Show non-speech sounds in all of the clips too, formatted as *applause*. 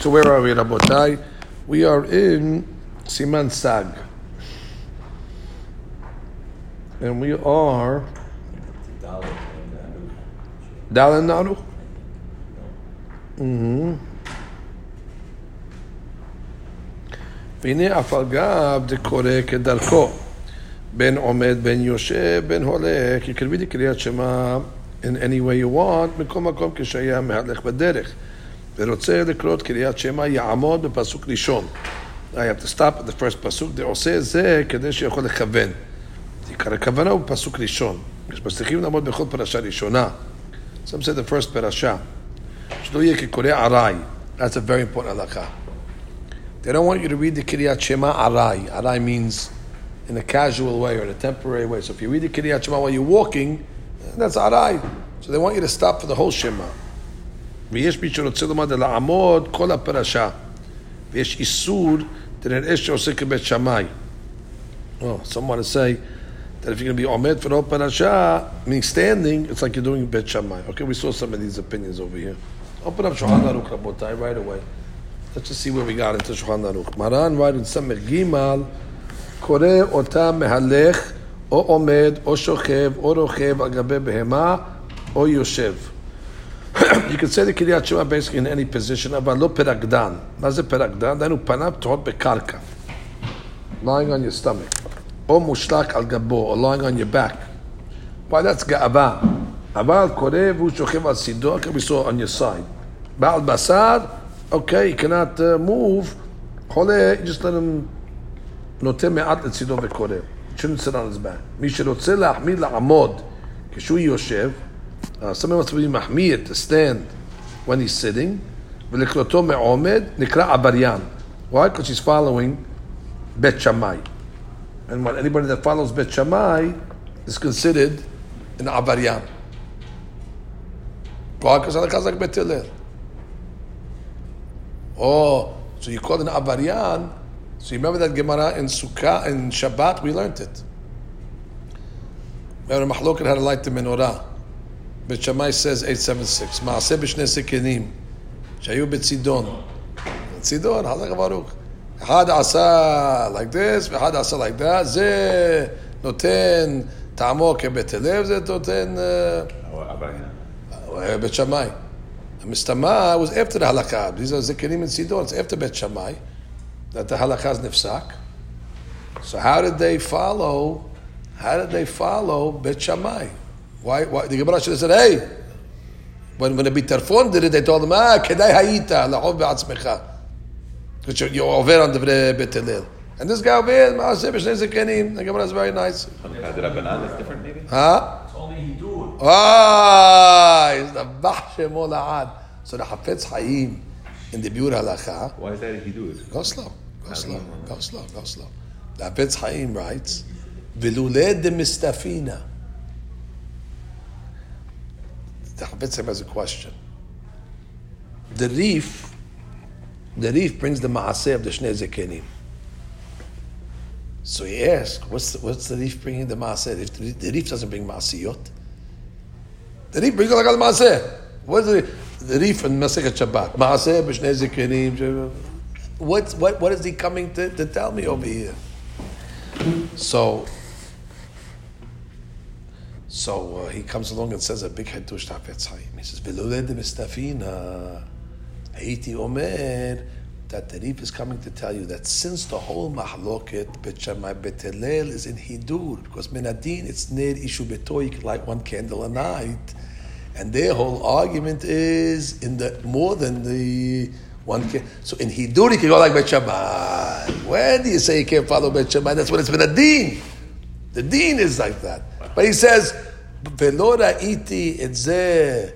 So where are we, Rabotai? We are in Siman Sag. And we are Dalan Naru. Mm-hmm. והנה אף על גב דקורא כדרכו, בין עומד, בין יושב, בין הולך, you can read the קריאת שמע in any way you want, מכל מקום כשהיה מהלך בדרך. ורוצה לקרות קריאת שמע, יעמוד בפסוק ראשון. I have to stop at the first פסוק, ועושה זה כדי שיכול לכוון. עיקר הכוונה הוא בפסוק ראשון. כשמצליחים לעמוד בכל פרשה ראשונה, some say the first פרשה, שלא יהיה כקורא ארעי. That's a very important הלכה. They don't want you to read the Kiryat Shema Arai. Arai means in a casual way or in a temporary way. So if you read the Kiryat Shema while you're walking, that's Arai. So they want you to stop for the whole Shema. ויש מי שרוצה לומד לעמוד כל הפרשה, ויש איסור דנראה שעושה כבית שמאי. Oh, someone is saying that if you're going to be Omed for the whole parasha, meaning standing, it's like you're doing Bet Shammai. Okay, we saw some of these opinions over here. Open up Shulchan Aruch Rabotai right away. Let's just see where we got into Shulchan Aruch. Maran right in Samech Gimel, קורא אותה מהלך, או עומד, או שוכב, או רוכב על גבי בהמה, You can say the קריאת שמע basically in any position, אבל לא פרקדן. מה זה פרקדן? דהיינו פניו תוהות בקרקע. lying on your stomach. או מושלק על גבו, or lying on your back. Why that's גאווה. אבל קורא והוא שוכב על we saw on your side. בעל בשר, okay, you cannot uh, move. חולה, just let him נוטה מעט לצידו וקורא. shouldn't sit on his back. מי שרוצה להחמיא לעמוד כשהוא יושב, Uh, somebody wants to be mahmir to stand when he's sitting. Nikra. Why? Because he's following Bet Shammai. And when anybody that follows Bet Shammai is considered an abaryan. Why? Because like Bet Oh, so you called an abaryan. So you remember that Gemara in Sukkah, in Shabbat, we learned it. We had a mahlokin to light the menorah. Beit Shammai says 876. Maaseh b'shnei sekenim, shayu b'tzidon. Tzidon, halach baruch. Had asa like this, had asa like that. Zeh noten tamok kebetelev, ze noten... Uh, uh, Beit Shammai. Mistama was after the halakha. These are zekenim and sidon. It's after Bet Shammai that the halakha is. So how did they follow? How did they follow Bet Shammai? Why, why? The Gemara should have said, "Hey, when when the Bitarfon did it, they told him, ah, kedai hayita la'ov be'atzmecha." Because you're over on the Bet Hillel. And this guy over here, Maaseh b'shnei zekenim. The Gemara is very nice. Rabbanan is different, maybe? Huh? It's only Hidur. Ah, he's the Bahshem Ola'ad. So the Hafetz Hayim in the Biur Halacha, Why is that a Hidur? go slow, go slow, go slow, go slow. The Hafetz Hayim writes, Viluled de The Hayim has a question. The Reef, the Reef brings the Maaseh of the Shnei Zekenim. So he asks, what's the, what's the Reef bringing the Maaseh? If the, the Reef doesn't bring Maasiyot, the Reef brings al Maaseh. What's the, the Reef in Masechet Shabbat? Maaseh b'shnei zekenim. What, what, what is he coming to, to tell me over here? So, so uh, he comes along and says a big hadush to Hafetz Chaim. He says, "V'loled mistafina, Haiti Omer." That the Reef is coming to tell you that since the whole mahloket Bet Shammai Bet is in Hidur, because Menadin it's near Ishu can light one candle a night, and their whole argument is in the more than the one. Can, so in Hidur you can go like Bet. When do you say you can't follow Bet? That's when it's Menadin. The Dean is like that. But he says, ולא ראיתי את זה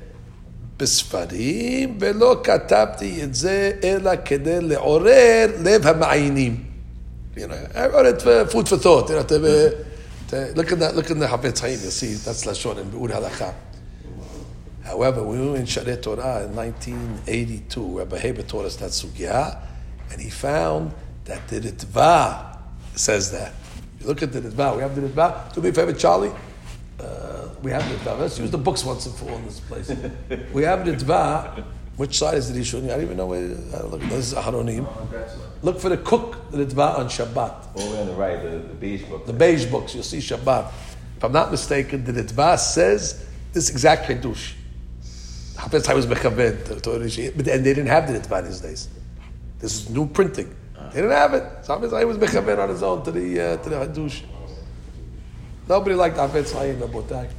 בספרים, ולא כתבתי את זה אלא כדי לעורר לב המעיינים. You know, I wrote it for food for thought. You know, to, to, look at that, look at the Hafetz Chaim, you see, that's Lashon in Be'ud Halakha. However, when we were in Sharei Torah in 1982, Rabbi Heber taught us that sugya, and he found that the Ritva says that. You look at the Ritva, we have the Ritva. Do me a favor, Charlie. Uh, we have the Ritva. Let's use the books once and for all in this place. we have the Ritva Which side is the Rishoni? I don't even know where. Uh, look, this is Aharonim. Look for the cook the Ritva on Shabbat. All the way on the right, the, the beige book. The beige books, you'll see Shabbat. If I'm not mistaken, the Ritva says this exact Kedush. Hafez Chaim was mechaved to- to Rishi- but and they didn't have the Ritva these days. This is new printing. They didn't have it. So Chaim was mechaved on his own to the uh, to the Hadush. Nobody liked Hafez Chaim Rabotai.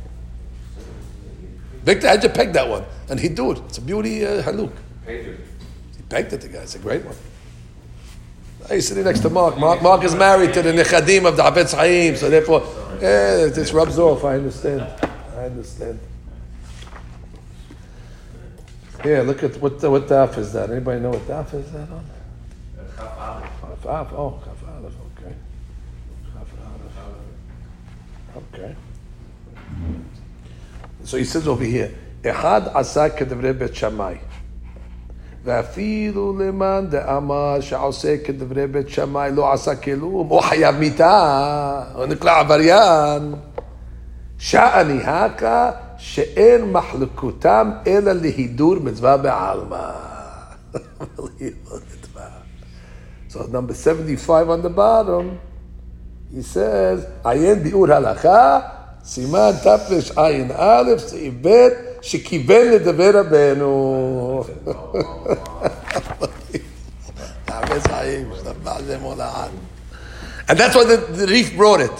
Victor had to peg that one, and he'd do it. It's a beauty uh, haluk. He pegged it, the guy. It's a great one. He's sitting next to Mark. Mark, Mark is married to the Nechadim of the Hafetz Chaim, so therefore, yeah, this rubs off. I understand. I understand. Yeah, look at what what daf is that? Anybody know what daf is that on? Chaf Aleph. Okay. Chaf Aleph. Okay. So he says over here, אחד עשה כדברי בית שמאי. ואפילו למאן דאמר שעושה כדברי בית שמאי לא עשה כלום, או חייב מיתה, או נקרא עבריין. שעני הקה שאין מחלקותם אלא להידור מצווה בעלמא. *laughs* so number 75 on the bottom, he says, עיין ביאור הלכה, סימן תרע"א, סעיף ב', שכיוון לדבר רבנו. And that's why the, the Reef brought it.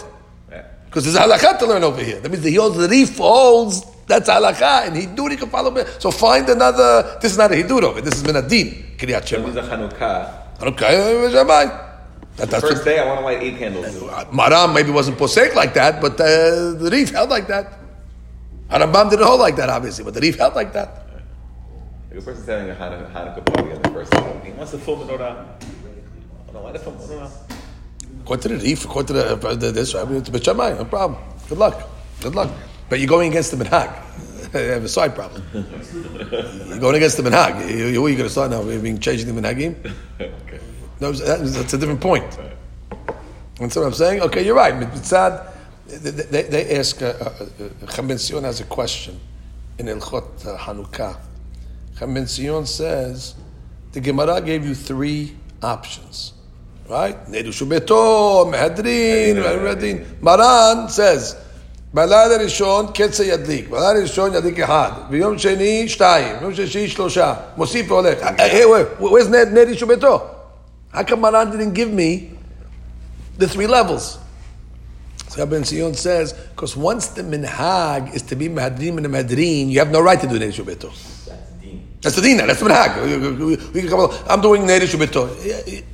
Yeah. Because there's halakha to learn over here. That means the holds the reef holds that's halakha, and hidur you can follow. me. So find another. This is not a hidur over. This is minadin kriyat So shema. these are Hanukkah. Okay, Shammai. That, that's First what, day, I want to light eight candles. Maram maybe wasn't posek like that, but uh, the reef held like that. Harambam didn't hold like that, obviously, but the reef held like that. Like a person's having a Hanukkah, Hanukkah party on the first day. He wants to film menorah. Oh, no, the film menorah? According to the reef, according to the, uh, the this, I mean, it's no problem. Good luck. Good luck. But you're going against the minhag. you *laughs* have a side problem. *laughs* you're going against the minhag. You, you, who are you going to start now? Being changing the minhagim? *laughs* That was, that was, that's a different point. That's what I'm saying. Okay, you're right. Mitzad, they, they ask, uh, uh, uh, Chamin Sion has a question in Hilchot Hanukkah. Chamin says, the Gemara gave you three options, right? Nedushu Beto, Mehadrin, Mehadrin. Maran says, בלילה הראשון קץ ידליק, בלילה הראשון ידליק אחד, ביום שני שתיים, ביום שלישי שלושה, מוסיף והולך. Where's Nedu ביתו? How come Maran didn't give me the three levels? So Rabbi Sion says, because once the minhag is to be mahadrim and mahadrin, you have no right to do Neish Beto. That's the din. That's the minhag. I'm doing Neish Beto.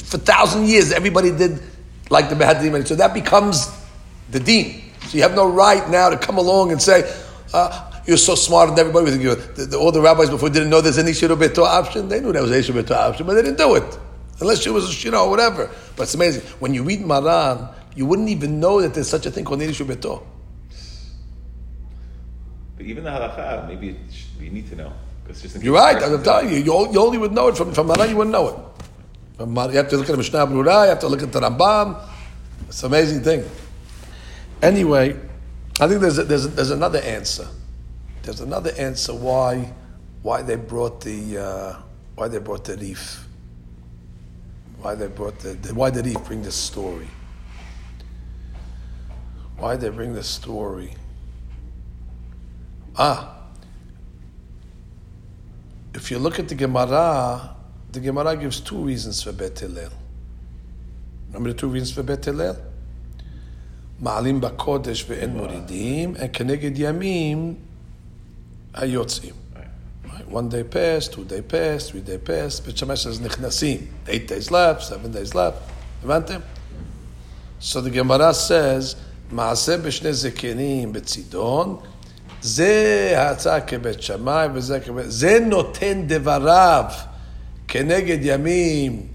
For a thousand years, everybody did like the mahadrim, so that becomes the din. So you have no right now to come along and say, uh, you're so smart and everybody was the, the, all the rabbis before didn't know there's an Ishiru Beto option. They knew there was an Ishiru Beto option, but they didn't do it. Unless it was, you know, whatever. But it's amazing. When you read Maran, you wouldn't even know that there's such a thing called Ishiru Beto. But even the halakha, maybe you need to know. You're right. I'm telling you. You, you only would know it from, from Maran. You wouldn't know it. From Maran, you have to look at the Mishnah. You have to look at the Rambam. It's an amazing thing. Anyway, I think there's a, there's a, there's another answer. There's another answer why why they brought the uh, why they brought the reef. Why they brought the, why did he bring this story? Why did they bring this story? Ah, if you look at the Gemara, the Gemara gives two reasons for Bet Hillel. Remember the two reasons for Bet Hillel? Ma'alim bakodesh ve'en moridim, and keneged yamim hayotzim. One day passed, two day passed, three day passed. Beit Shammai says nichnasim. Eight days left, seven days left. So the Gemara says, Maaseh b'Shne זקנים b'Tzidon. Ze ההצעה כבית שמאי וזה כבית... זה נותן דבריו כנגד ימים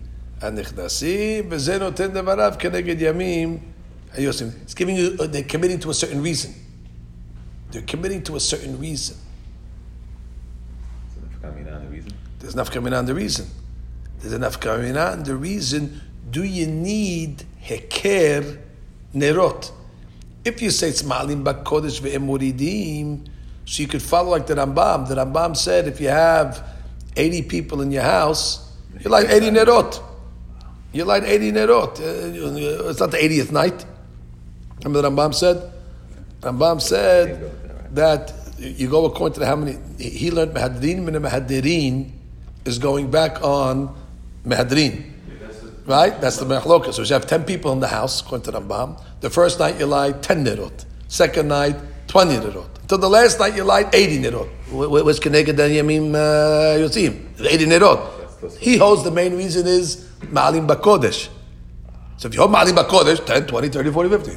הנכנסים, וזה נותן דבריו כנגד ימים היוצאים. It's giving you, they're committing to a certain reason. They're committing to a certain reason. There's enough coming on the reason. There's enough coming on the reason. Do you need heker nerot? If you say it's malim bakodesh ve'emuridim, so you could follow like the Rambam. The Rambam said if you have 80 people in your house, you light 80 nerot. You light 80 nerot. Uh, It's not the 80th night. Remember the Rambam said? Rambam said that you go according to how many, he learned Mehadrin min Mehadirin is going back on Mehadrin. Right? That's the Mechloka. So you have 10 people in the house, according to Rambam. The first night you light 10 nerot. Second night, 20 nerot. Until the last night you light 80 nerot. Wh- wh- What's Keneged Dan Yamim uh, Yotzim? 80 nerot. He holds the main reason is Ma'alim Bakodesh. So if you hold Ma'alim Bakodesh, 10, 20, 30, 40, 50.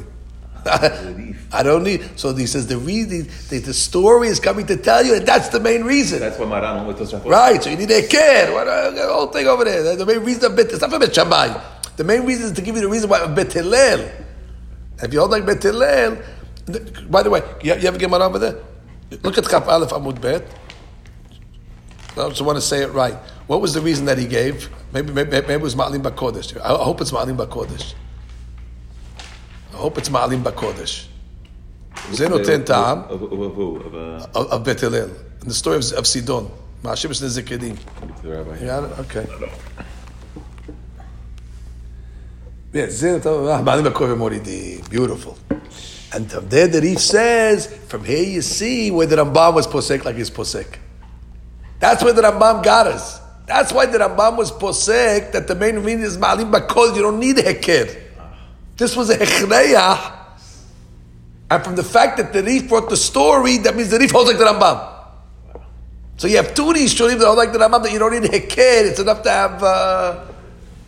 I don't need. So he says the reason, the, the story is coming to tell you, and that's the main reason. That's what Maran went to Right, so you need a kid. What uh, the whole thing over there. The main reason of Bet, it's not for Bet Shammai. The main reason is to give you the reason why Hillel. If you hold like Hillel, by the way, you, you ever get over there? Look at Kaf Aleph Amud Bet. I just want to say it right. What was the reason that he gave? Maybe, maybe, maybe it was Ma'alim Bakodesh. I, I hope it's Ma'alim Bakodesh. I hope it's Ma'alim Bakodesh. Zeno ten ta'am Of? Of uh, of, of Bet Hillel. In the story of, of Sidon. Ma'ashibish Nezekedim. the rabbi. You got it? Okay. Yeah, Bakodesh Moridi. Beautiful. And from there the Reef says, from here you see where the Rambam was posek like he's posek. That's where the Rambam got us. That's why the Rambam was posek that the main reason is Ma'alim Bakodesh. You don't need a hekir. This was a hechreyah. And from the fact that the Reef brought the story, that means the Reef holds like the Rambam. So you have two Rishonim that hold like the Rambam that you don't need a hekir. It's enough to have, uh,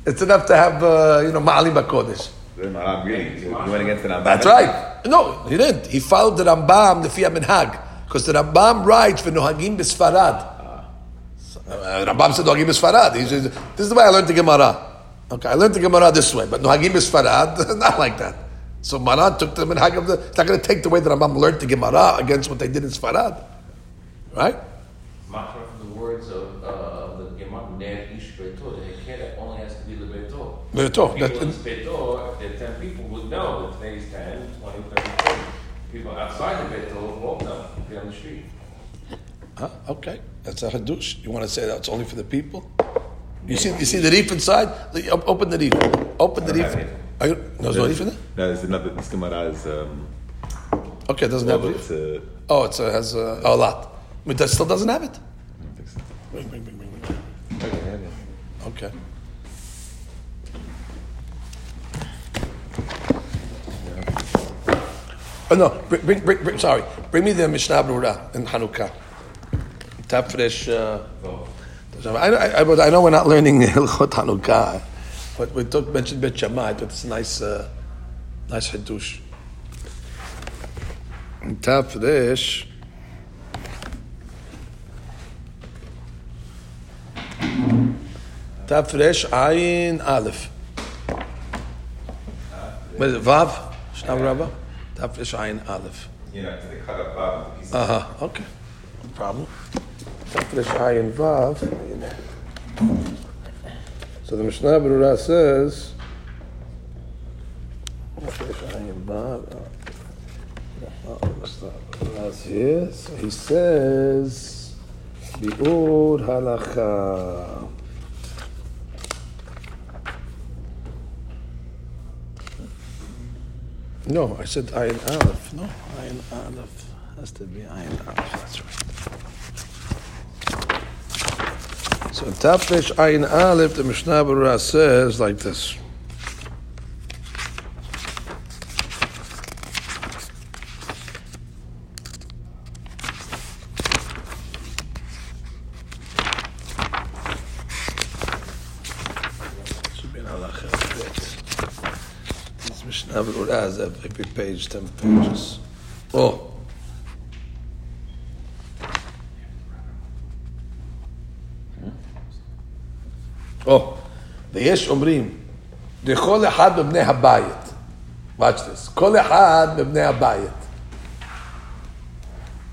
it's enough to have, uh, you know, Ma'alim Bakodesh. He went against the Rambam. That's right. No, he didn't. He followed the Rambam, the Fiyah Minhag. Because the Rambam writes for Nohagim Bisfarad. Uh, Rambam said Nohagim Bisfarad. He says, this is the way I learned the Gemara. Okay, I learned the Gemara this way, but Nohagim Bisfarad, *laughs* not like that. So Maran took the Minhag of the, it's not going to take the way that Rambam learned the Gemara against what they did in Sfarad. Right? Machra from the words of, uh, of the Gemara, Ner Ish Beto, the Hekera only has to be the Beto. Beto, People that- in Beto, if there are 10 people, would know that today's 10, 20, 30, 40. People outside the Beto won't know they're on the street. Huh? Okay, that's a hadush. You want to say that's only for the people? You see, you see the reef inside. Open the reef. Open the I reef. Are you, no, there's no reef in there. No, there's another. This Gemara is. Um, Okay, it doesn't well, have reef. it's uh, Oh, it has uh, a lot. But that still doesn't have it. I don't think so. Bring, bring, bring, bring, bring. Okay, Okay. Oh no! Bring, bring, bring, bring, sorry. Bring me the Mishnah Berurah in Hanukkah. Tafresh. Uh, I, I, I, I know we're not learning *laughs* Hilchot Hanukkah, but we took mentioned Bet Shammai. But it's a nice, uh, nice hadush. Tafresh. Tafresh Ayin Aleph. What is it? Vav? Mishnah Berurah. Tafresh Ayin Aleph. You know, they cut up Bob with a piece Uh huh. Okay. No problem. Tafresh Ayin Vav. So the Mishnah Berurah says. So he says. Bi'ur halacha. No, I said Ayin Aleph. No, Ayin Aleph has to be Ayin Aleph. That's right. So Tafresh Ayin Aleph, the Mishnah Berurah says like this. Mishnah every page, ten pages. Oh, ויש אומרים, לכל אחד מבני הבית, watch this, כל אחד מבני הבית.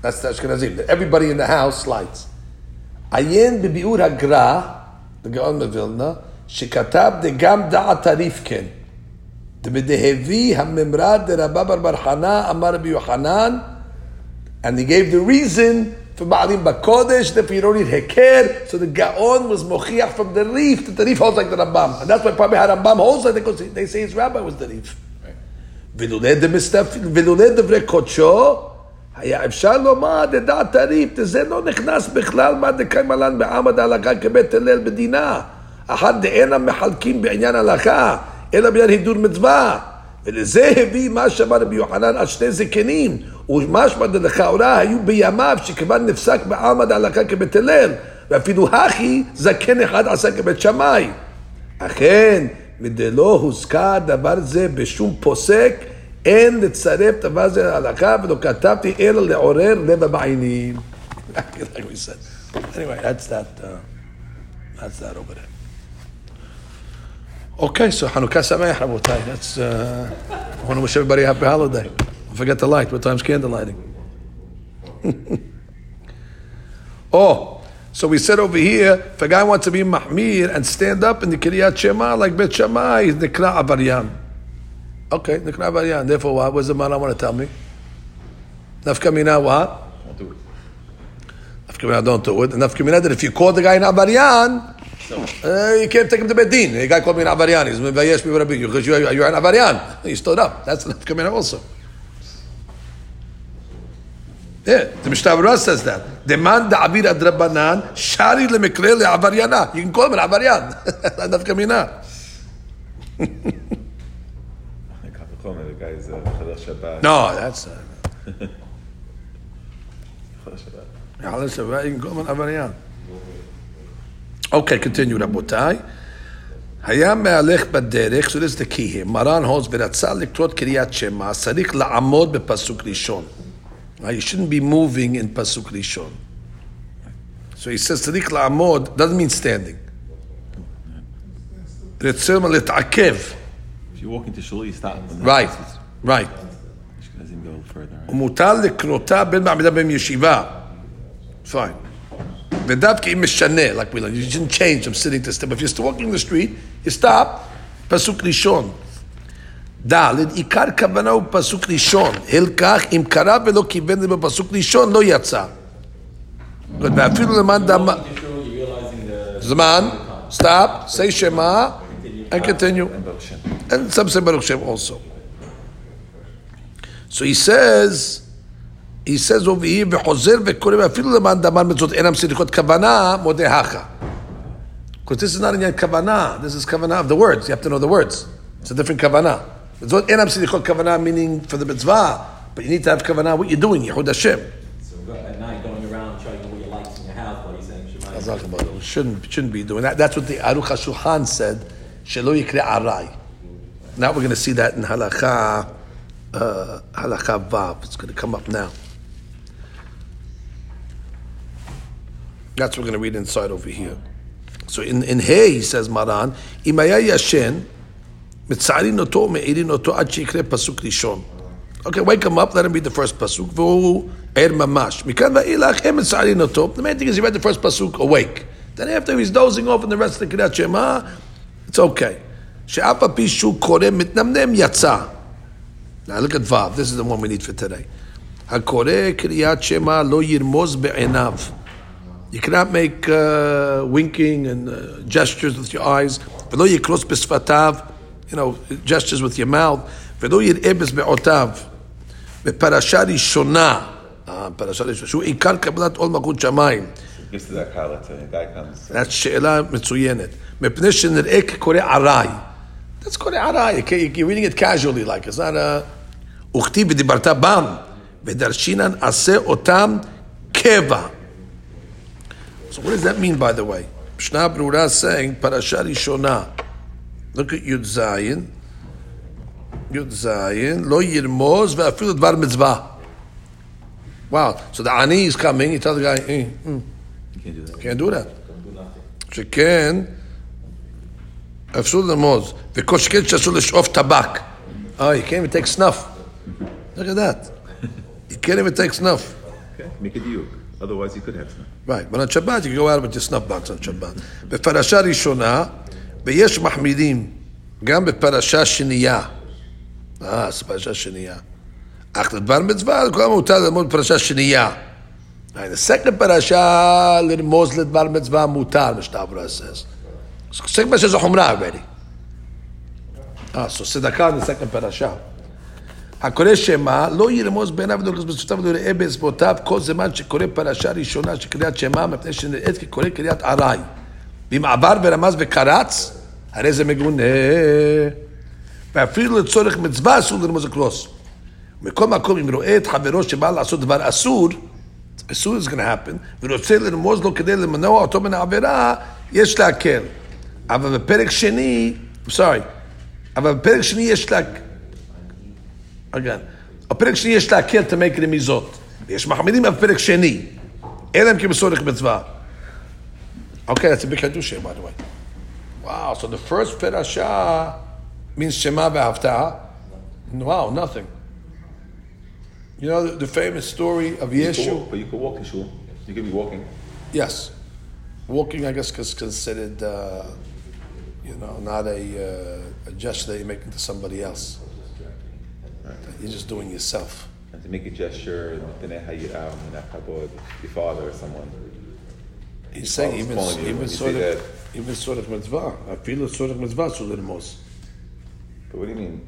That's the Ashkenazim. that Everybody in the house lights. עיין בביאור הגר"א, הגאון מווילנה, שכתב דגם דעת הריפקן. דבדהביא הממרד דרבא בר בר חנא אמר רבי יוחנן, and he gave the reason for Ba'alim Bakodesh, therefore you don't need Heker. So the Gaon was Mochiach from the Reef, that the Reef holds like the Rambam. And that's why probably how Rambam holds like because they say his rabbi was the Reef. ולולא דמסתפ- ולולא דברי קודשו, היה אפשר לומר דדעת הריף, וזה לא נכנס בכלל מה דקיימלן בעמד ההלכה כבית הלל בדינה. אחת דאין המחלקים בעניין הלכה, אלא בעניין הידור מצווה. ולזה הביא מה שאמר רבי יוחנן על שני זקנים, ומשמע דלכאורה היו בימיו שכבר נפסק בעמד ההלכה כבית הלל, ואפילו הכי זקן אחד עשה כבית שמאי. אכן, מדלא הוזכר דבר זה בשום פוסק, אין לצרף דבר זה להלכה, ולא כתבתי אלא לעורר לב המעיינים. Anyway, that's that, uh, that's that over there. Okay, so Hanukkah Sameach, Rabotai. That's, uh, I want to wish everybody a happy holiday. Don't forget the light. What time's candle lighting? *laughs* oh, so we said over here, if a guy wants to be Mahmir and stand up in the Kiryat Shema like Bet Shammai, he's Nikra Abaryan. Okay, Nikra Abaryan. Therefore, what? What's the man I want to tell me? Nafka Mina what? Won't do it. Nafka Mina don't do it. Nafka Mina that if you call the guy an Abaryan, uh, you can't take him to Bedin. The guy called me an Abaryan. He's Mevayesh me Rabbi because you, you're an Abaryan. He stood up. That's Mina also. Yeah, the Mishnah Berurah says that. The man the Abir Adrabanan, Shari lemekre le'avaryana. You can call him an Abaryan. *laughs* Nafka Mina. The guy's uh, Chadar Shabbat. No, that's... Uh, *laughs* Chadar Shabbat. Ya'ala Shabbat, you can call him an Abaryan. Okay, continue, Rabotai. היה מהלך בדרך, so this is the key here, מרן הוז ורצה לקרות קריאת שמע, צריך לעמוד בפסוק ראשון. Now, you shouldn't be moving in pasuk rishon. So he says צריך לעמוד, doesn't mean standing. רצה להתעכב. If you walk into shul, you stop. and then Right, it's- right. it doesn't go further. Right? ומותר לקרותה בין מעמידה בין ישיבה. Fine. ודווקא אם משנה, like we learned, you shouldn't change from sitting to step. If you're still walking in the street, you stop, פסוק ראשון. ד', עיקר כוונה הוא פסוק ראשון. הלקח, אם קרא ולא כיוון את זה בפסוק ראשון, לא יצא. ואפילו למען דמה... You're realizing the זמן, stop, say שמה, and continue. And Baruch Shem. And some say Baruch Shem also. So he says, he says over here, וחוזר וקורא ואפילו למען דמן מצוות אינם סליחות כוונה, מודה הכה. Because this is not in kavana, this is kavana of the words. You have to know the words. It's a different kavana. Mitzvot enam silichot kavana meaning for the mitzvah, but you need to have kavana what you're doing, Yehud Hashem. so at night going around checking all your lights in your house while you're saying Shema. Chazak about it. We shouldn't, shouldn't be doing that. That's what the Aruch HaShulchan said, Shelo Yikre Arai. Now we're going to see that in Halakha, uh, Halakha Vav. It's going to come up now. That's what we're going to read inside over here. So in, in Hey, he says, Maran, Imaya Yashen, מצערין אותו, מעירין אותו עד שיקרה פסוק ראשון. Okay, wake him up, let him read the first pasuk, והוא ער ממש. מכאן ואילך הם מצערין אותו. The main thing is he read the first pasuk awake. Then after he's dozing off in the rest of the קריאת שמע, it's okay. שאף על פי שהוא קורא מתנמנם יצא. Now look at Vav, this is the one we need for today. הקורא קריאת שמע לא ירמוז בעיניו. You cannot make uh, winking and uh, gestures with your eyes. ולא יקרוס בשפתיו, you know, gestures with your mouth. ולא יראה בזבעותיו. בפרשה ראשונה, אה, פרשה ראשונה, שהוא עיקר קבלת עול מלכות שמיים. Gives to that car, let's say, a guy comes. זאת שאלה מצוינת. מפני שנראה כקורא עראי. That's קורא עראי, okay? you're reading it casually, like it's not a... וכתיב ודיברת בם, ודרשינן עשה אותם קבע. So what does that mean, by the way? משנה ברורה saying, פרשה ראשונה. Look at י"ז, י"ז, לא ירמוז ואפילו דבר מצווה. Wow, so the ani is coming, you tell the guy, eh, mm, You can't do that. can't do that. שכן, אסור לרמוז, וכל שכן שאסור לשאוף טבק. Oh, you can't even take snuff. Look at that. You can't even take snuff. Okay, make a diuk. Otherwise, you could have some. Right, but on Shabbat you can go out with your snuff box on Shabbat. בפרשה ראשונה, ויש מחמירים, גם בפרשה שנייה. אה, זו פרשה שנייה. אך לדבר מצווה, לכולם מותר ללמוד פרשה שנייה. Second parasha, לרמוז לדבר מצווה מותר. So second parasha is a humrah already. Ah, so tzedakah in the second parasha. הקורא שמע, לא ירמוז בעיניו ולא בשפתיו ולא יראה באצבעותיו כל זמן שקורא פרשה ראשונה של קריאת שמע, מפני שנראית כקורא קריאת ארעי. ואם עבר ורמז וקרץ, הרי זה מגונה. ואפילו לצורך מצווה אסור לרמוז לקרוס. מכל מקום, אם רואה את חברו שבא לעשות דבר אסור, אסור is going to happen, ורוצה לרמוז לו כדי למנוע אותו מן העבירה, יש להקל. אבל בפרק שני, סורי, אבל בפרק שני יש לה... again, הפרק שני יש להקל to make רמיזות. ויש מחמירים בפרק שני, אלא אם כן בצורך מצווה. Okay, that's a big Kedusha, by the way. Wow, so the first parasha means Shema v'Havta. Wow, nothing. You know the, the famous story of You walk, but you could walk in shul. You could be walking. Yes. Walking, I guess, is considered, uh, you know, not a, uh, a gesture that you're making to somebody else. You're just doing yourself. And to make a gesture, b'nei kabod, your father or someone. He's saying even, you even you sort of, even sort of mitzvah. I feel it's sort of mitzvah the most. But what do you mean?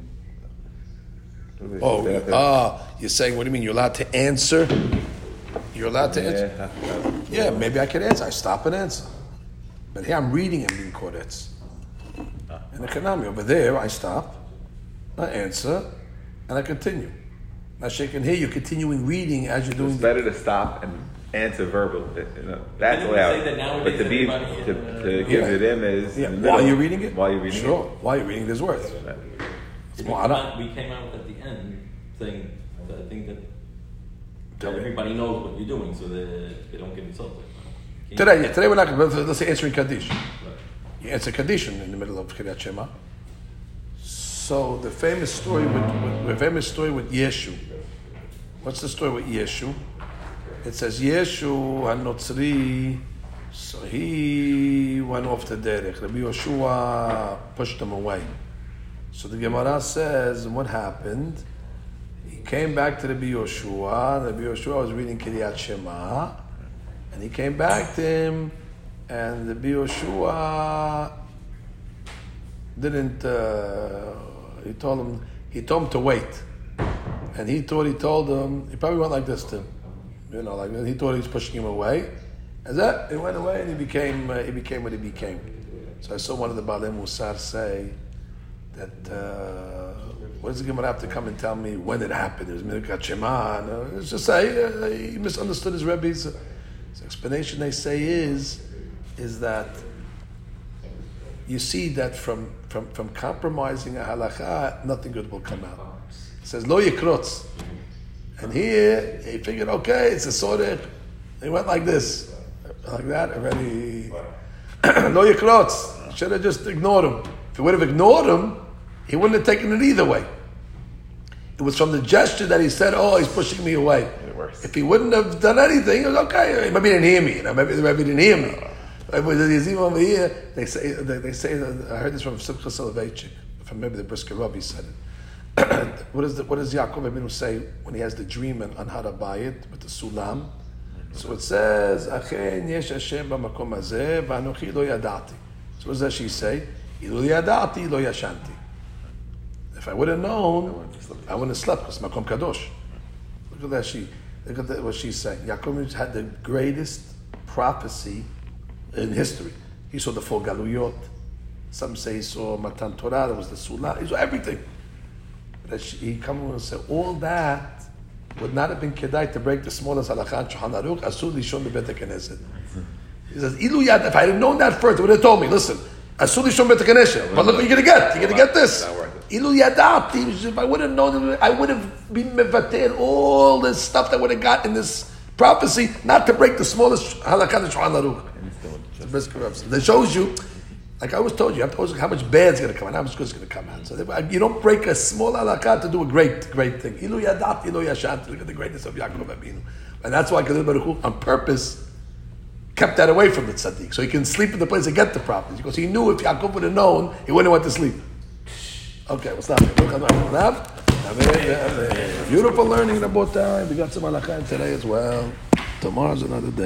Do Oh, they have to- ah, you're saying, what do you mean? You're allowed to answer? You're allowed to answer? Yeah, have- Yeah, maybe I could answer. I stop and answer. But here I'm reading and being koretz. In the Kanami, over there, I stop, I answer, and I continue. Now, she can hear you continuing reading as you're doing It's the. better to stop and answer verbal. You know, that's Didn't we allowed. say that nowadays but to be everybody- to, to uh, give Yeah. it in is Yeah, in while you're reading it? While you're reading Sure. While you're reading, there's words. it. Right. It's We more came, out, we came out at the end saying that I think that, Tell that everybody knows what you're doing so that they don't get insulted. Can't- Today, today we're not going to, let's say answering Kaddish. You answer Kaddish in the middle of Kiryat Shema. So the famous story with, with the famous story with Yeshu. What's the story with Yeshu? It says Yeshu Hanotzri. So he went off the derech. Rabbi Yoshua pushed him away. So the Gemara says, what happened? He came back to Rabbi Yoshua. Rabbi Yoshua was reading Kiryat Shema. And he came back to him, and the Yoshua didn't. Uh, he told him. He told him to wait, and he thought he told him. He probably went like this to him, you know, like he thought he was pushing him away. And that he went away, and he became. Uh, he became what he became. So I saw one of the Balei Musar say that. Uh, what does the Gemara have to come and tell me when it happened? It was Milkat Shema. It's just say uh, he misunderstood his Rebbe's. Uh, his explanation they say is, is that you see that from, from, from compromising a halacha, nothing good will come out. It says lo yikrotz, and here he figured, okay, it's a sorech. He went like this, like that already. *clears throat* lo yikrotz. Should have just ignored him. If he would have ignored him, he wouldn't have taken it either way. It was from the gesture that he said, "Oh, he's pushing me away." If he wouldn't have done anything, it was okay. Maybe he didn't hear me. You know, maybe, maybe he didn't hear me. But there's even over here, they say, they, they say I heard this from Simcha Soloveitchik, from maybe the Brisker Rabbi said it. *clears throat* what, is the, what does Yaakov Abinu say when he has the dream on, on how to buy it with the sulam? So it says, "Achen yesh Hashem b'makom hazeh, lo yadati." So what does she say? Lo yadati, lo yashanti. If I would have known, I wouldn't have slept because makom kadosh. Look at that she. Look at that, what she's saying. Yaakov had the greatest prophecy in history. He saw the four galuyot. Some say he saw Matan Torah. There was the sulam. He saw everything. She, he come and said all that would not have been kedai to break the smallest halakha Shulchan Aruch. Asur lishon bebet Knesset. He says, Ilu yad. If I had known that first, they would have told me. Listen, as asur lishon bebet Knesset. But look what you're gonna get. You're gonna get this. It. Ilu yadati. If I would have known, I would have been mevatel all this stuff that would have got in this prophecy, not to break the smallest halakha Shulchan Aruch. Brisker Rav said. That shows you, like I always told you, have to how much bad's going to come out, how much good's going to come out. So they- you don't break a small halakha to do a great, great thing. Ilu yadat, ilu yashat. Look at the greatness of Yaakov Abinu. And that's why Kadosh Baruch Hu, on purpose, kept that away from the tzaddik. So he can sleep in the place and get the property. Because he knew if Yaakov would have known, he wouldn't have went to sleep. Okay, we'll stop here. Beautiful learning in about time. We got some halakha today as well. Tomorrow's another day.